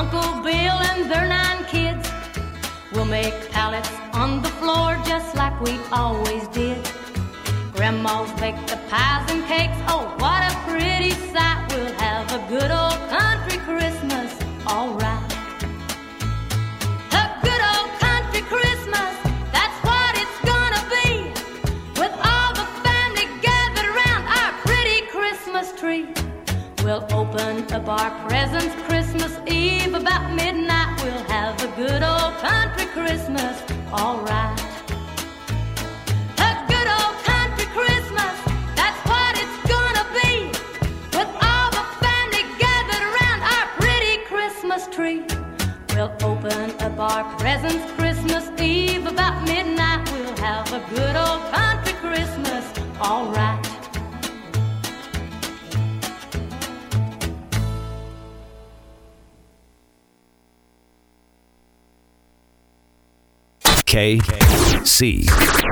Uncle Bill and their nine kids will make pallets on the floor just like we always did. Grandma's bake the pies and cakes. Oh, what a pretty sight! We'll have a good old country Christmas, all right. We'll open up our presents about midnight, we'll have a good old country Christmas, alright. KC.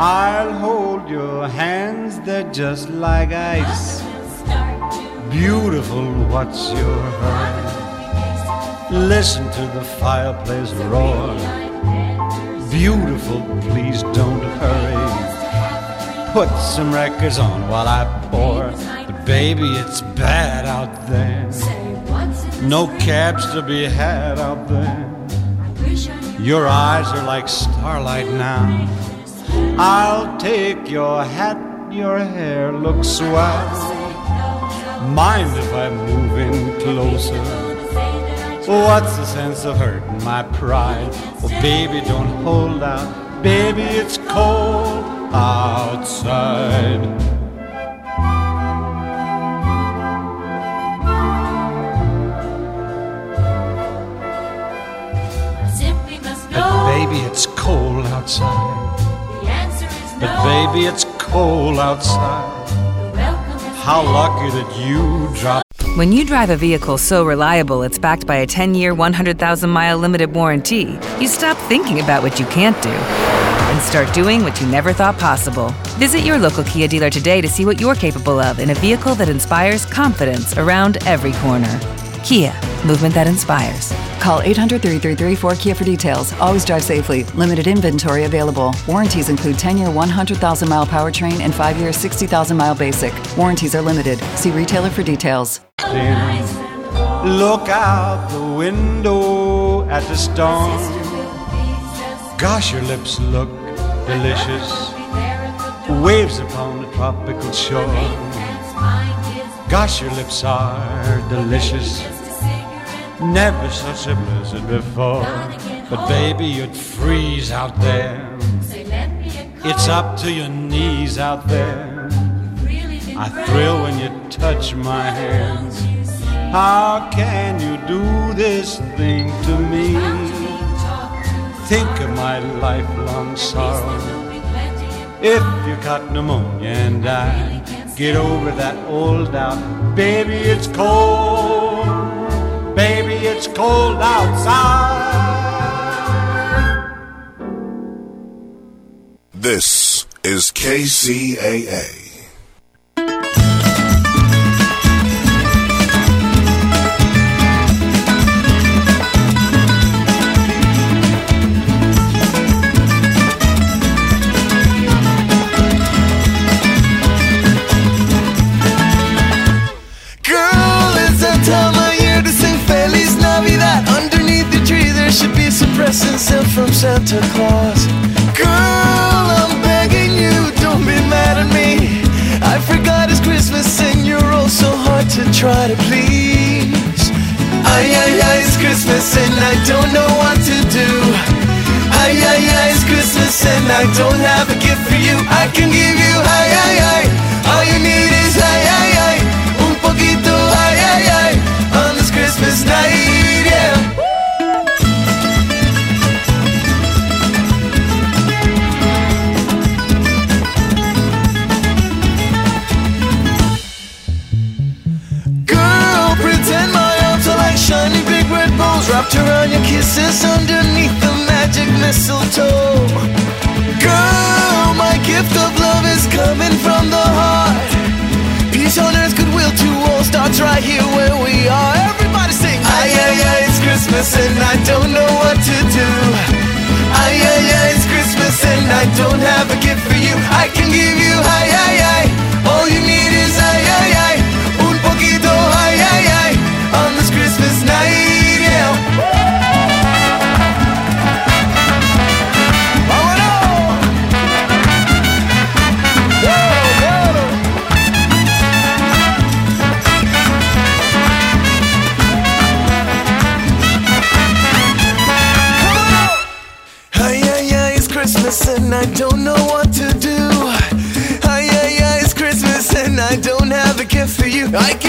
I'll hold your hands, they're just like ice. Beautiful, what's your hurry? Listen to the fireplace roar. Beautiful, please don't hurry. Put some records on while I pour. But baby, it's bad out there. No cabs to be had out there. Your eyes are like starlight now. I'll take your hat, your hair looks swell. Mind if I move in closer? What's the sense of hurting my pride? Oh, baby, don't hold out. Baby, it's cold outside. Baby, it's cold outside. But baby, it's cold outside. How lucky that you dropped. When you drive a vehicle so reliable it's backed by a 10 year, 100,000 mile limited warranty, you stop thinking about what you can't do and start doing what you never thought possible. Visit your local Kia dealer today to see what you're capable of in a vehicle that inspires confidence around every corner. Kia, movement that inspires. Call 800 333 4KIA for details. Always drive safely. Limited inventory available. Warranties include 10 year 100,000 mile powertrain and 5 year 60,000 mile basic. Warranties are limited. See retailer for details. Look out the window at the storm. Gosh, your lips look delicious. Waves upon the tropical shore. Gosh, your lips are delicious. Never such a blizzard before. But baby, you'd freeze out there. It's up to your knees out there. I thrill when you touch my hands. How can you do this thing to me? Think of my lifelong sorrow. If you got pneumonia and I get over that old doubt, baby, it's cold. Baby, it's cold outside. This is KCAA. Presents sent from Santa Claus. Girl, I'm begging you, don't be mad at me. I forgot it's Christmas and you're all so hard to try to please. Ay, ay, ay, it's Christmas and I don't know what to do. Ay, ay, ay, it's Christmas and I don't have a gift for you. I can give you, ay, ay, ay. All you need is, ay, ay, ay. Un poquito, ay, ay, ay. On this Christmas night, wrapped around your kisses underneath the magic mistletoe. Girl, my gift of love is coming from the heart. Peace on earth, goodwill to all starts right here where we are. Everybody sing, ay ay ay, it's Christmas and I don't know what to do. Ay ay ay, it's Christmas and I don't have a gift for you. I can give you, ay ay ay, all you need gift for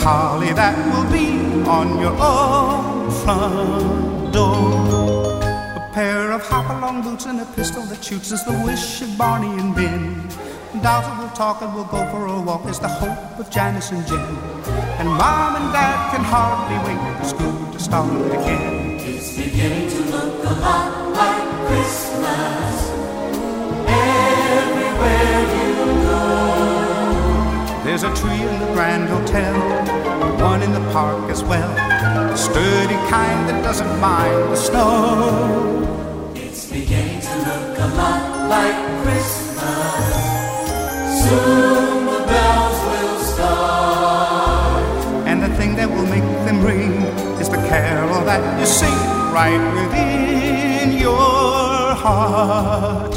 holly that will be on your own front door. A pair of hop-along boots and a pistol that shoots is the wish of Barney and Ben. That will talk and we'll go for a walk is the hope of Janice and Jen. And Mom and Dad can hardly wait for school to start again. It's beginning to look a lot like Christmas There's a tree in the Grand Hotel, one in the park as well. The sturdy kind that doesn't mind the snow. It's beginning to look a lot like Christmas. Soon the bells will start. And the thing that will make them ring is the carol that you sing right within your heart.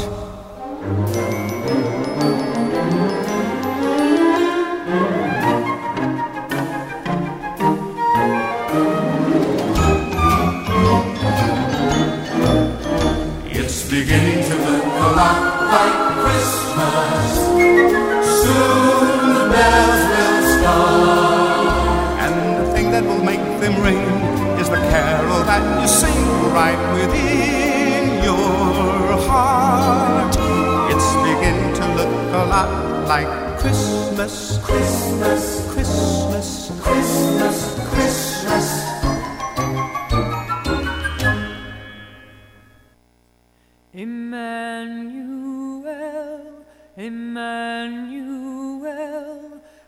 Lot Emmanuel,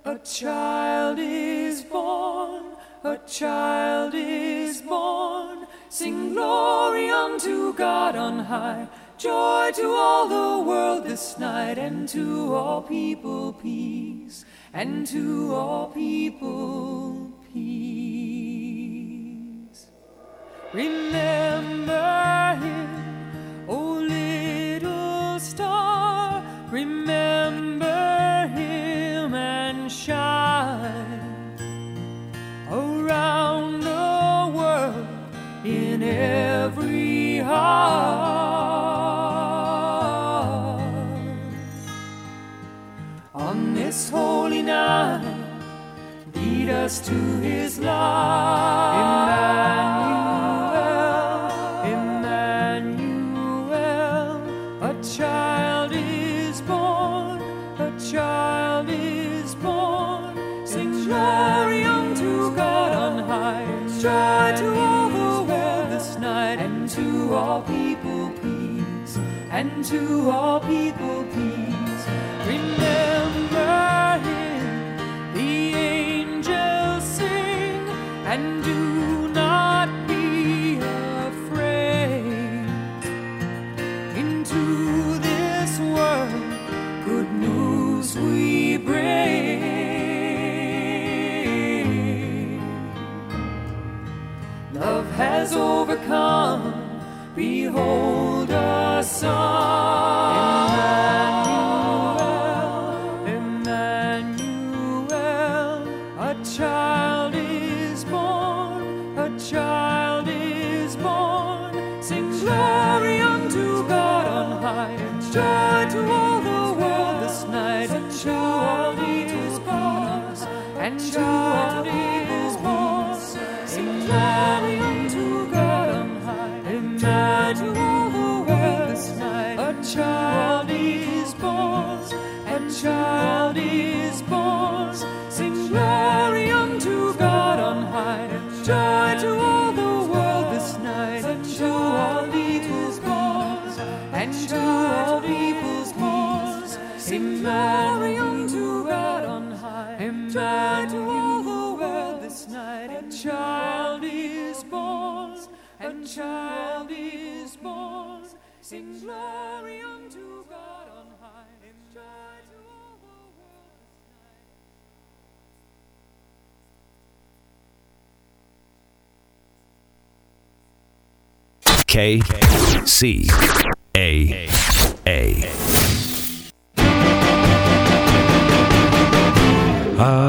a child is born, a child is born. Sing glory unto God on high, joy to all the world this night, and to all people peace, and to all people peace. Remember him. Oh, little star, remember him and shine around the world in every heart. On this holy night, lead us to his light. Joy to all the world this night, and to all people peace, and to all people peace. Remember him, the angels sing, and do has overcome. Behold a son. Emmanuel, a child is born, a child is born. Sing glory unto God on high, joy to all the world this night, and to all people's born, and to all people's born. Sing glory joy to all the world this night, and to all people's born, and to all people's. Sing glory unto God on high, joy to all the world this night, a child is born, a child is born. Sing glory K C A A. Uh,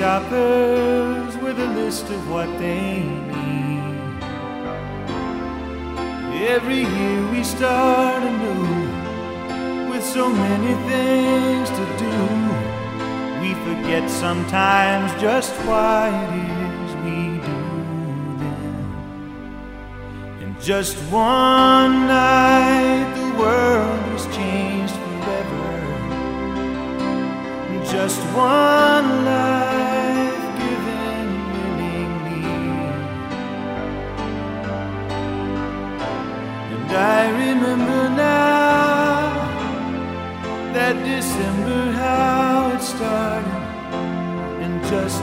shoppers with a list of what they need. Every year we start anew with so many things to do. We forget sometimes just why it is we do them. And just one night the world was changed forever. Just one night. I remember now that December how it started and just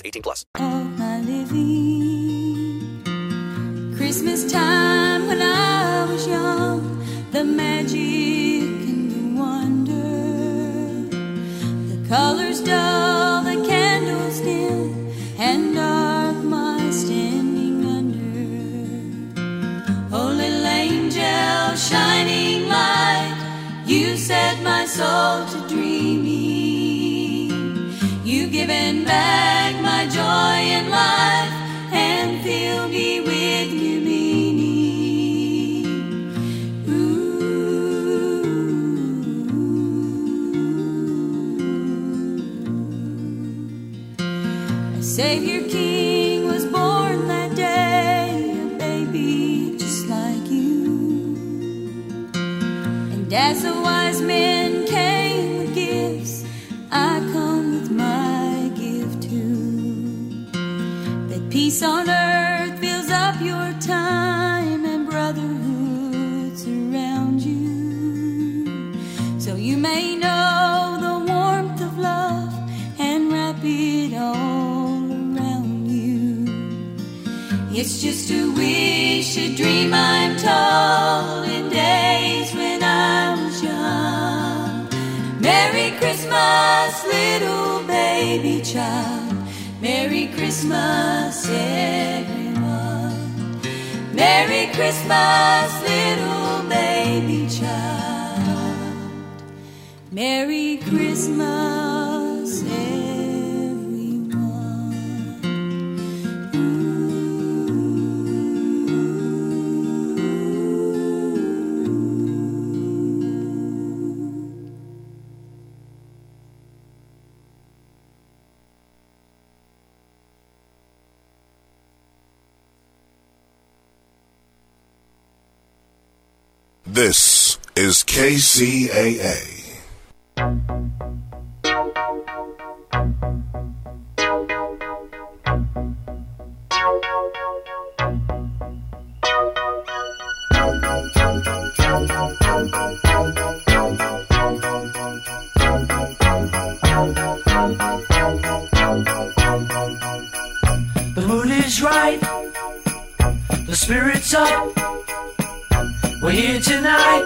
18 plus. Christmas time when I was young, the magic and the wonder, the colors dull, the candles dim, and dark my standing under. Oh, little angel, shining light, you set my soul to dreaming. Given back my joy in life and filled me with new meaning. Ooh. A Savior King was born that day, a baby just like you. And as the wise men peace on earth fills up your time and brotherhood surround you. So you may know the warmth of love and wrap it all around you. It's just a wish, a dream I'm told in days when I was young. Merry Christmas, little baby child. Merry Christmas, everyone. Merry Christmas, little baby child. Merry Christmas, KCAA. The mood is right, the spirit's up. We're here tonight,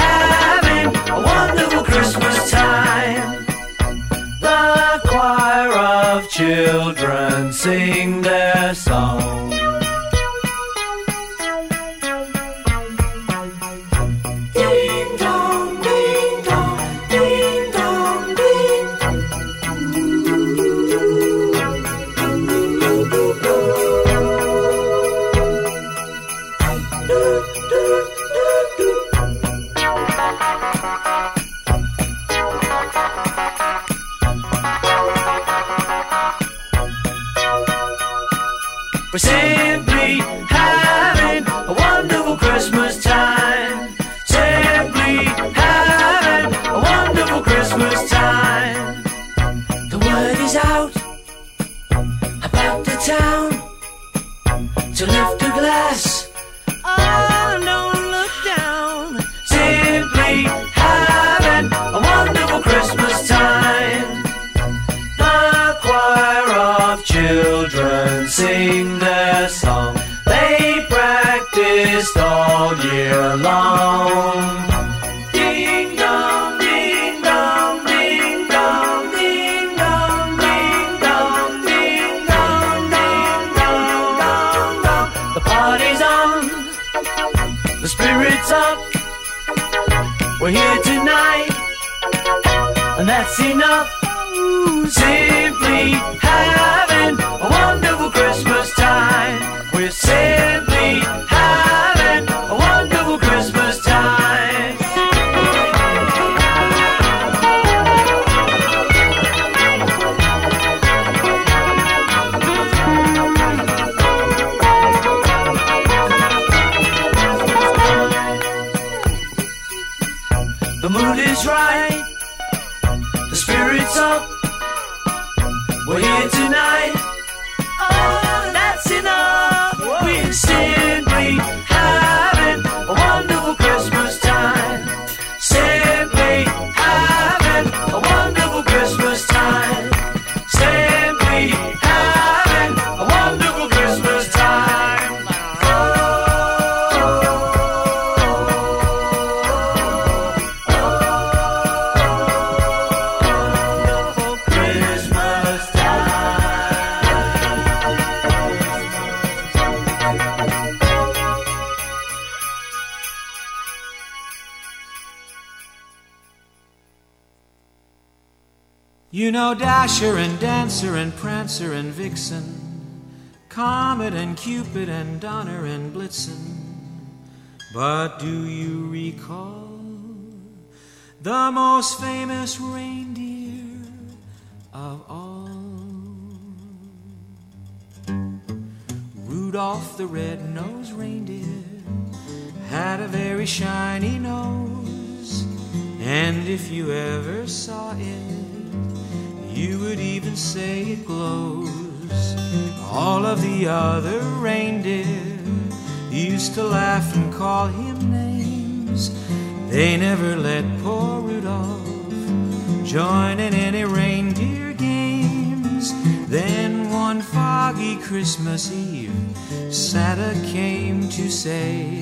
children sing their song. You know Dasher and Dancer and Prancer and Vixen, Comet and Cupid and Donner and Blitzen. But do you recall the most famous reindeer of all? Rudolph the red-nosed reindeer had a very shiny nose, and if you ever saw it, you would even say it glows. All of the other reindeer used to laugh and call him names. They never let poor Rudolph join in any reindeer games. Then one foggy Christmas Eve, Santa came to say,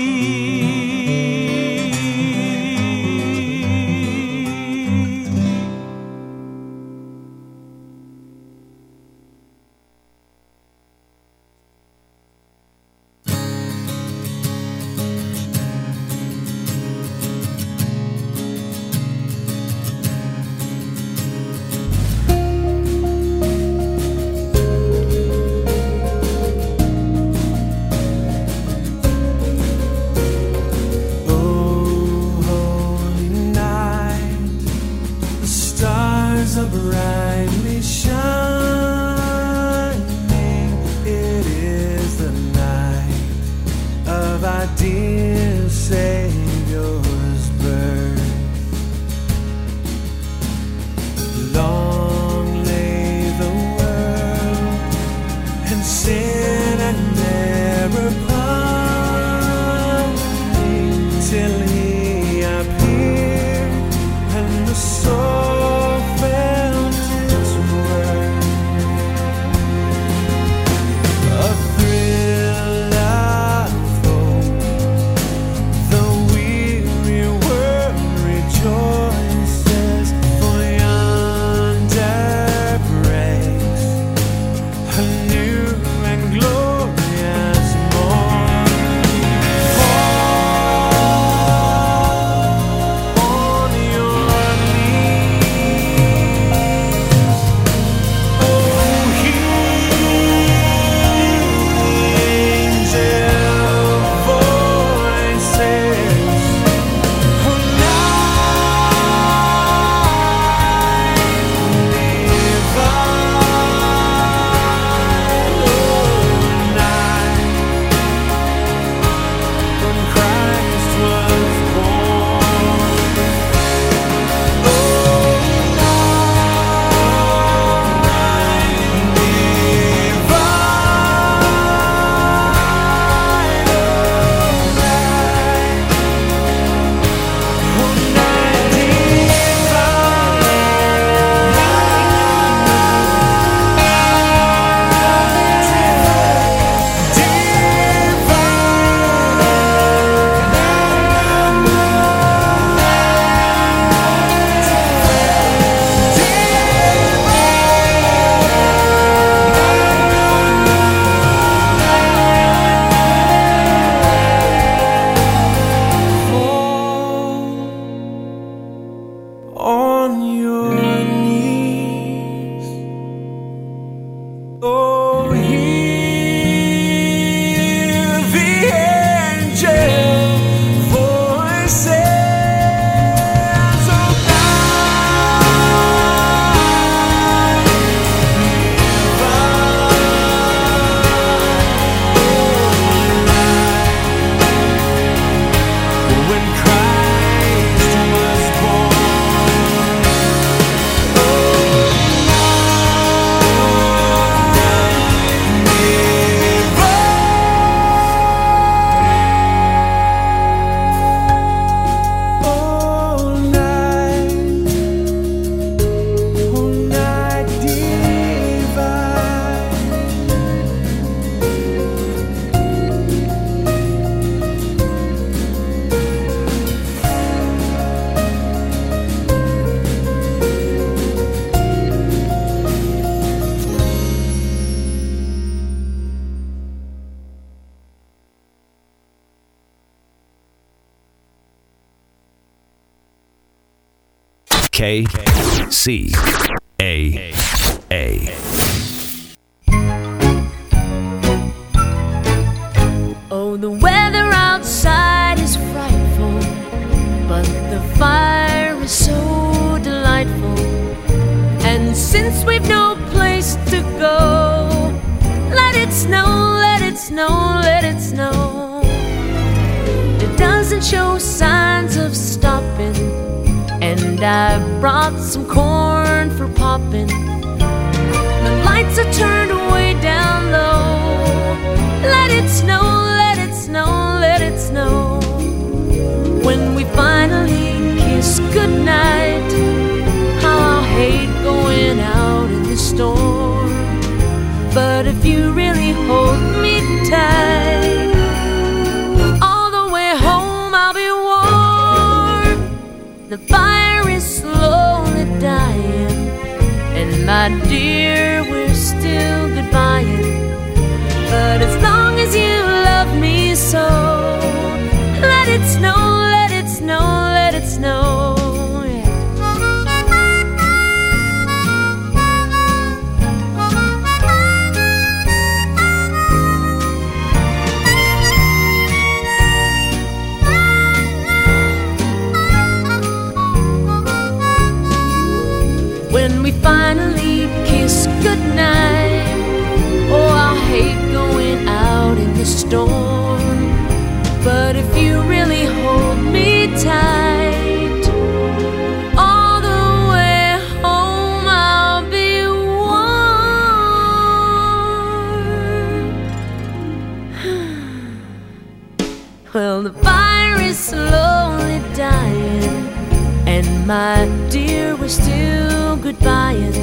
my dear, we're still goodbying.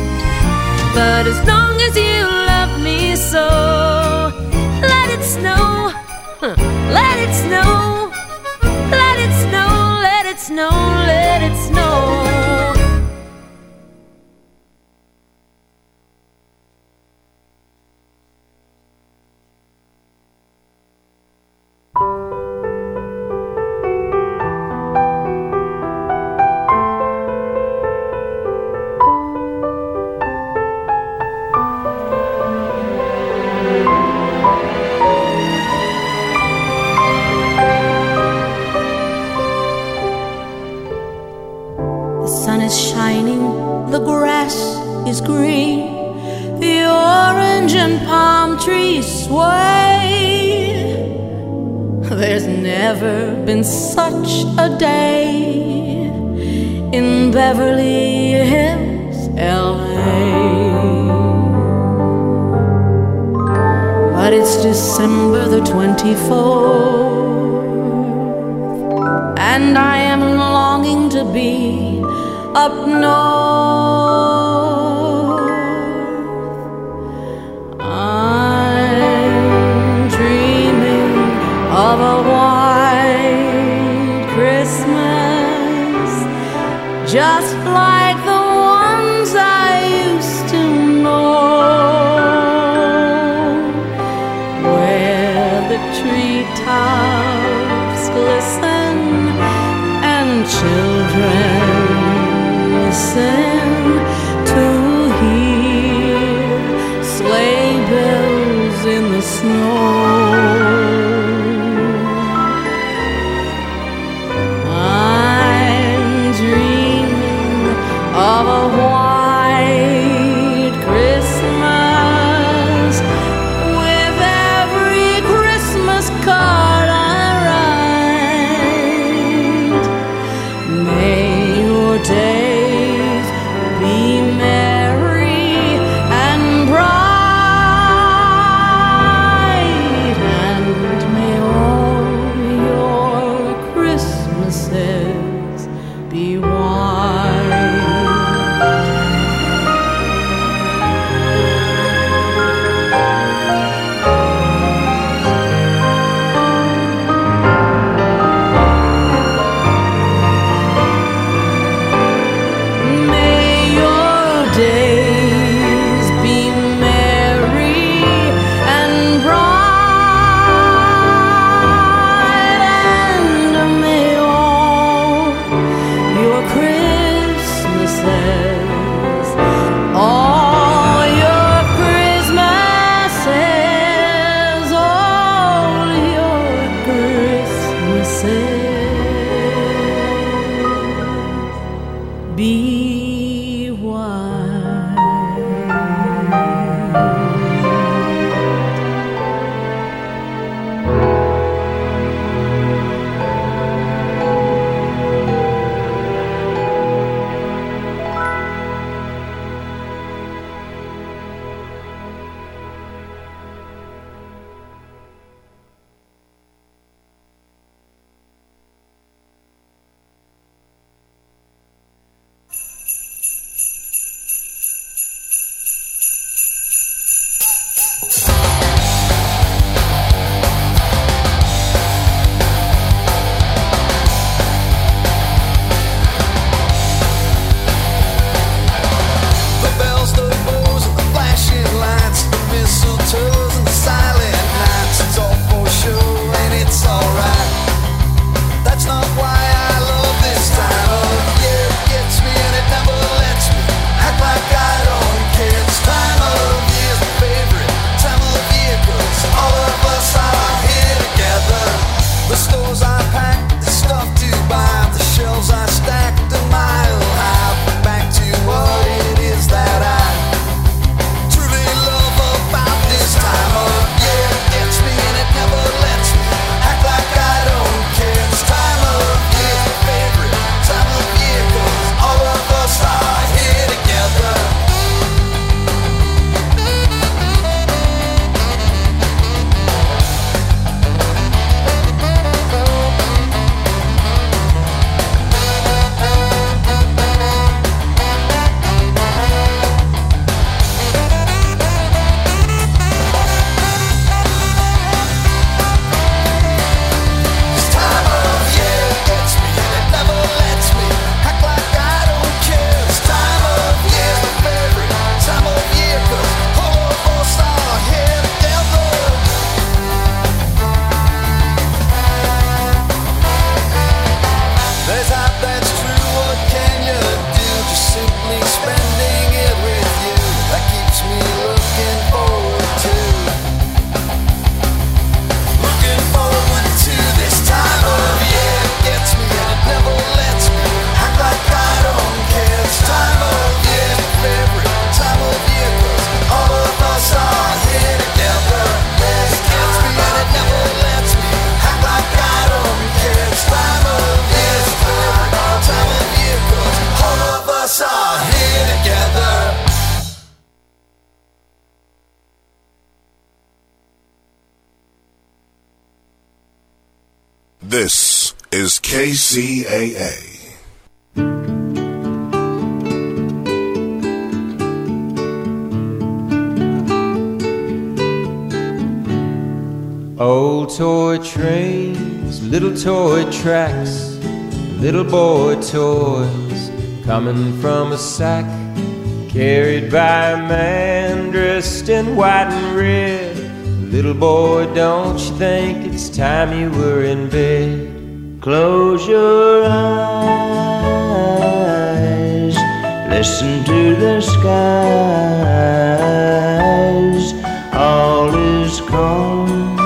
But as long as you love me so, let it snow, huh, let it snow. but it's December the 24th, and I am longing to be up north. I'm dreaming of a white Christmas just KCAA. Old toy trains, little toy tracks, little boy toys coming from a sack, carried by a man dressed in white and red. Little boy, don't you think it's time you were in bed? Close your eyes, listen to the skies. All is calm,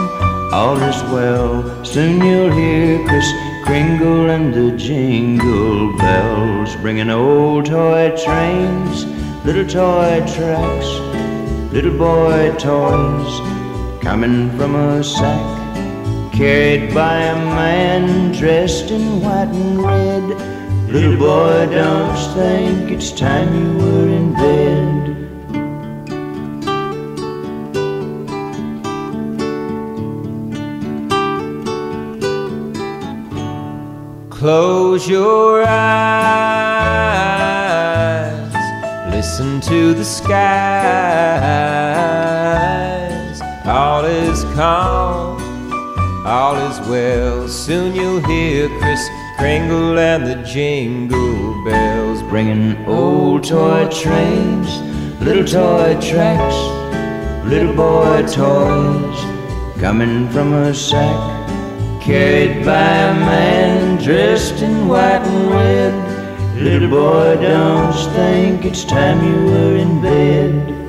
all is well. Soon you'll hear Kris Kringle and the jingle bells, bringing old toy trains, little toy tracks, little boy toys, coming from a sack, carried by a man dressed in white and red. Little boy, don't you think it's time you were in bed? Close your eyes, listen to the skies. All is calm, all is well. Soon you'll hear Kris Kringle and the jingle bells, bringing old toy trains, little toy tracks, little boy toys, coming from a sack carried by a man dressed in white and red. Little boy, don't think it's time you were in bed?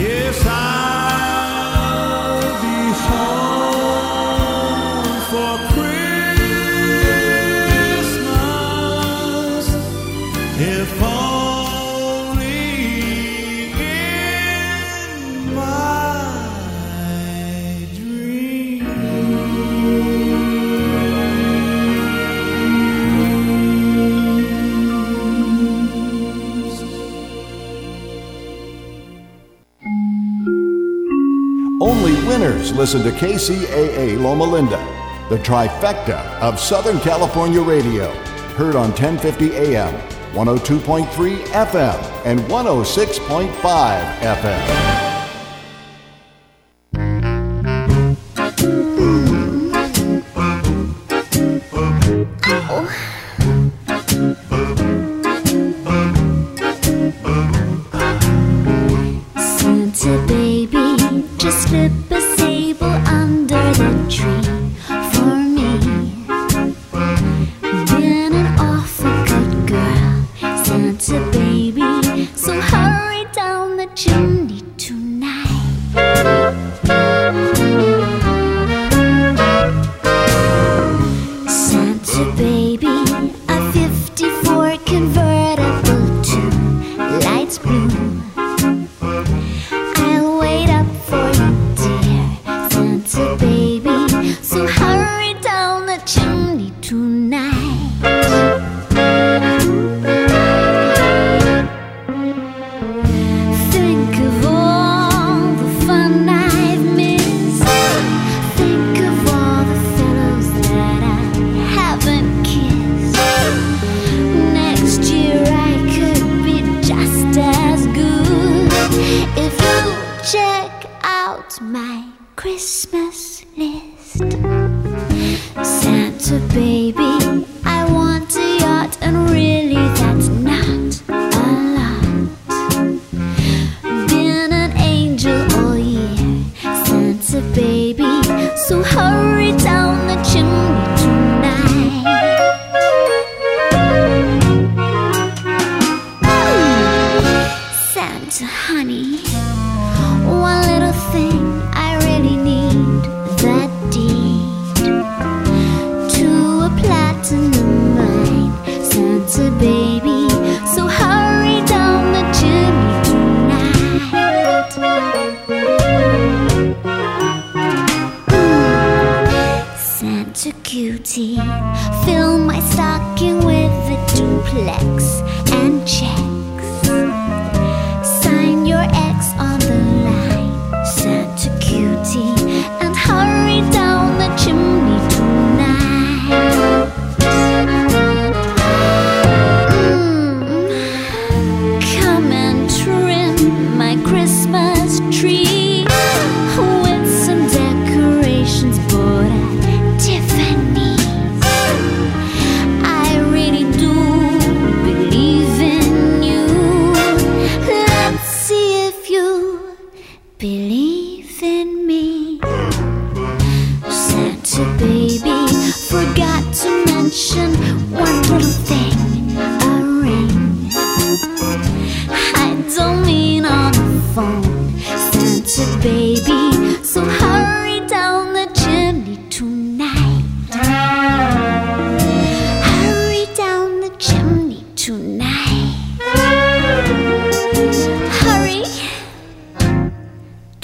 Yes, I. listen to KCAA Loma Linda, the trifecta of Southern California radio. Heard on 1050 AM, 102.3 FM, and 106.5 FM. Christmas.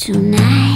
tonight.